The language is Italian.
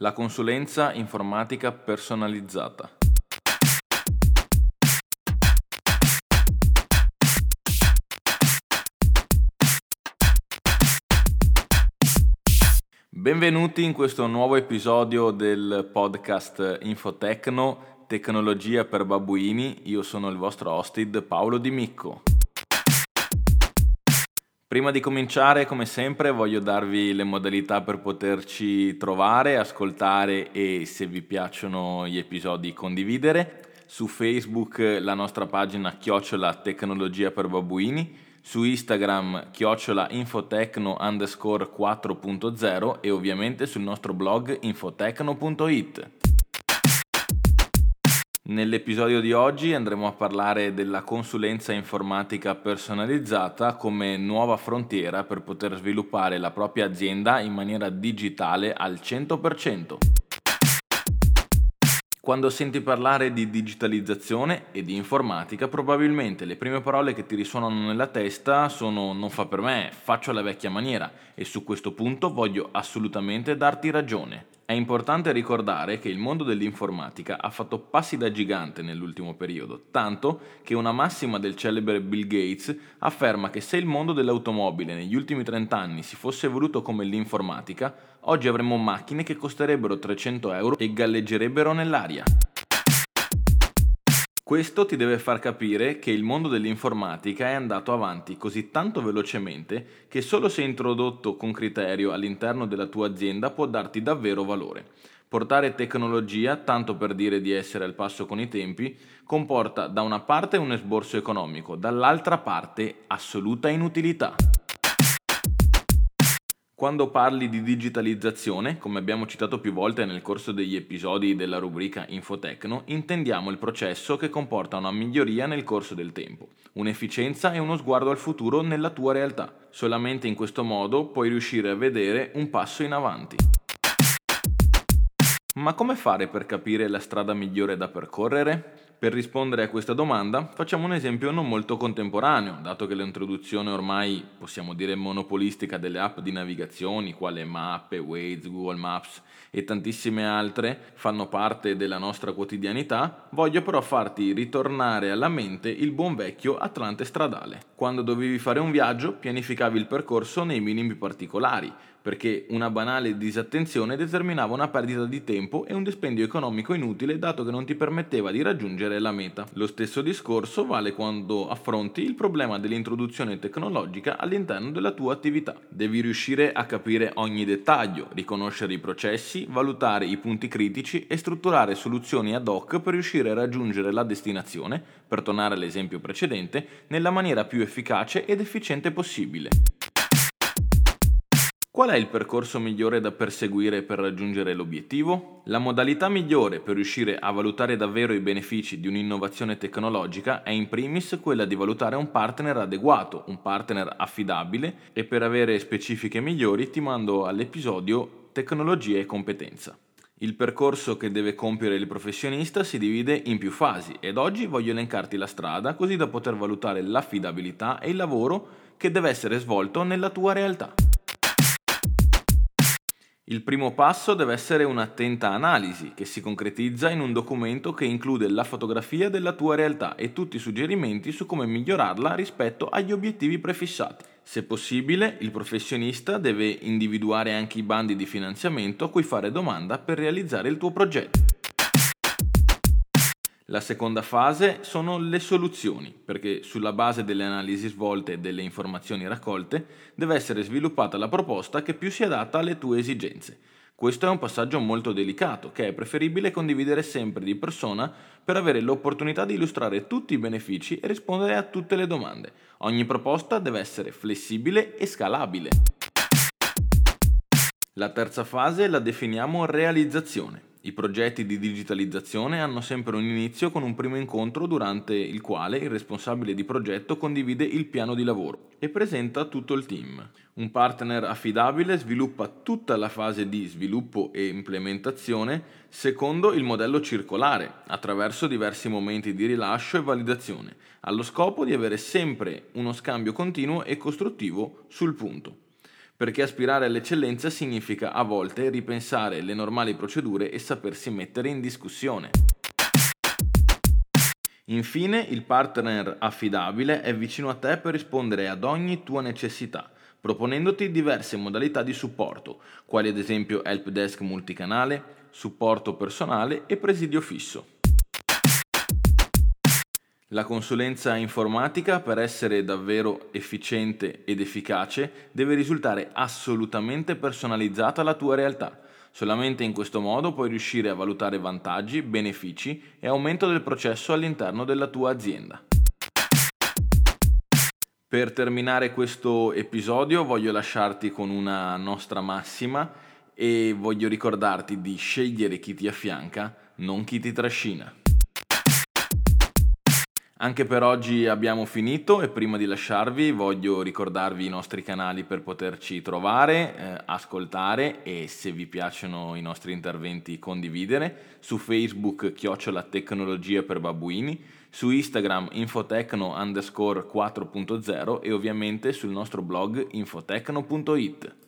La consulenza informatica personalizzata. Benvenuti in questo nuovo episodio del podcast Infotecno, tecnologia per babbuini. Io sono il vostro hosted Paolo Di Micco. Prima di cominciare, come sempre, voglio darvi le modalità per poterci trovare, ascoltare e, se vi piacciono gli episodi, condividere. Su Facebook la nostra pagina chiocciola tecnologia per babbuini, su Instagram chiocciola infotecno underscore 4.0 e ovviamente sul nostro blog infotecno.it. Nell'episodio di oggi andremo a parlare della consulenza informatica personalizzata come nuova frontiera per poter sviluppare la propria azienda in maniera digitale al 100%. Quando senti parlare di digitalizzazione e di informatica, probabilmente le prime parole che ti risuonano nella testa sono non fa per me, faccio alla vecchia maniera e su questo punto voglio assolutamente darti ragione. È importante ricordare che il mondo dell'informatica ha fatto passi da gigante nell'ultimo periodo, tanto che una massima del celebre Bill Gates afferma che se il mondo dell'automobile negli ultimi 30 anni si fosse evoluto come l'informatica, oggi avremmo macchine che costerebbero 300 euro e galleggerebbero nell'aria. Questo ti deve far capire che il mondo dell'informatica è andato avanti così tanto velocemente che solo se introdotto con criterio all'interno della tua azienda può darti davvero valore. Portare tecnologia, tanto per dire di essere al passo con i tempi, comporta da una parte un esborso economico, dall'altra parte assoluta inutilità. Quando parli di digitalizzazione, come abbiamo citato più volte nel corso degli episodi della rubrica Infotecno, intendiamo il processo che comporta una miglioria nel corso del tempo, un'efficienza e uno sguardo al futuro nella tua realtà. Solamente in questo modo puoi riuscire a vedere un passo in avanti. Ma come fare per capire la strada migliore da percorrere? Per rispondere a questa domanda facciamo un esempio non molto contemporaneo, dato che l'introduzione ormai possiamo dire monopolistica delle app di navigazione, quale Mappe, Waze, Google Maps e tantissime altre fanno parte della nostra quotidianità, voglio però farti ritornare alla mente il buon vecchio Atlante stradale. Quando dovevi fare un viaggio pianificavi il percorso nei minimi particolari, perché una banale disattenzione determinava una perdita di tempo e un dispendio economico inutile dato che non ti permetteva di raggiungere la meta. Lo stesso discorso vale quando affronti il problema dell'introduzione tecnologica all'interno della tua attività. Devi riuscire a capire ogni dettaglio, riconoscere i processi, valutare i punti critici e strutturare soluzioni ad hoc per riuscire a raggiungere la destinazione, per tornare all'esempio precedente, nella maniera più efficace ed efficiente possibile. Qual è il percorso migliore da perseguire per raggiungere l'obiettivo? La modalità migliore per riuscire a valutare davvero i benefici di un'innovazione tecnologica è in primis quella di valutare un partner adeguato, un partner affidabile e per avere specifiche migliori ti mando all'episodio Tecnologia e competenza. Il percorso che deve compiere il professionista si divide in più fasi ed oggi voglio elencarti la strada così da poter valutare l'affidabilità e il lavoro che deve essere svolto nella tua realtà. Il primo passo deve essere un'attenta analisi che si concretizza in un documento che include la fotografia della tua realtà e tutti i suggerimenti su come migliorarla rispetto agli obiettivi prefissati. Se possibile, il professionista deve individuare anche i bandi di finanziamento a cui fare domanda per realizzare il tuo progetto. La seconda fase sono le soluzioni, perché sulla base delle analisi svolte e delle informazioni raccolte deve essere sviluppata la proposta che più si adatta alle tue esigenze. Questo è un passaggio molto delicato che è preferibile condividere sempre di persona per avere l'opportunità di illustrare tutti i benefici e rispondere a tutte le domande. Ogni proposta deve essere flessibile e scalabile. La terza fase la definiamo realizzazione. I progetti di digitalizzazione hanno sempre un inizio con un primo incontro durante il quale il responsabile di progetto condivide il piano di lavoro e presenta tutto il team. Un partner affidabile sviluppa tutta la fase di sviluppo e implementazione secondo il modello circolare, attraverso diversi momenti di rilascio e validazione, allo scopo di avere sempre uno scambio continuo e costruttivo sul punto. Perché aspirare all'eccellenza significa a volte ripensare le normali procedure e sapersi mettere in discussione. Infine, il partner affidabile è vicino a te per rispondere ad ogni tua necessità, proponendoti diverse modalità di supporto, quali ad esempio helpdesk multicanale, supporto personale e presidio fisso. La consulenza informatica, per essere davvero efficiente ed efficace, deve risultare assolutamente personalizzata alla tua realtà Solamente in questo modo puoi riuscire a valutare vantaggi, benefici e aumento del processo all'interno della tua azienda. Per terminare questo episodio voglio lasciarti con una nostra massima e voglio ricordarti di scegliere chi ti affianca, non chi ti trascina. Anche per oggi abbiamo finito e prima di lasciarvi voglio ricordarvi i nostri canali per poterci trovare, eh, ascoltare e se vi piacciono i nostri interventi condividere. Su Facebook chiocciola tecnologia per babbuini, su Instagram infotecno underscore 4.0 e ovviamente sul nostro blog infotecno.it.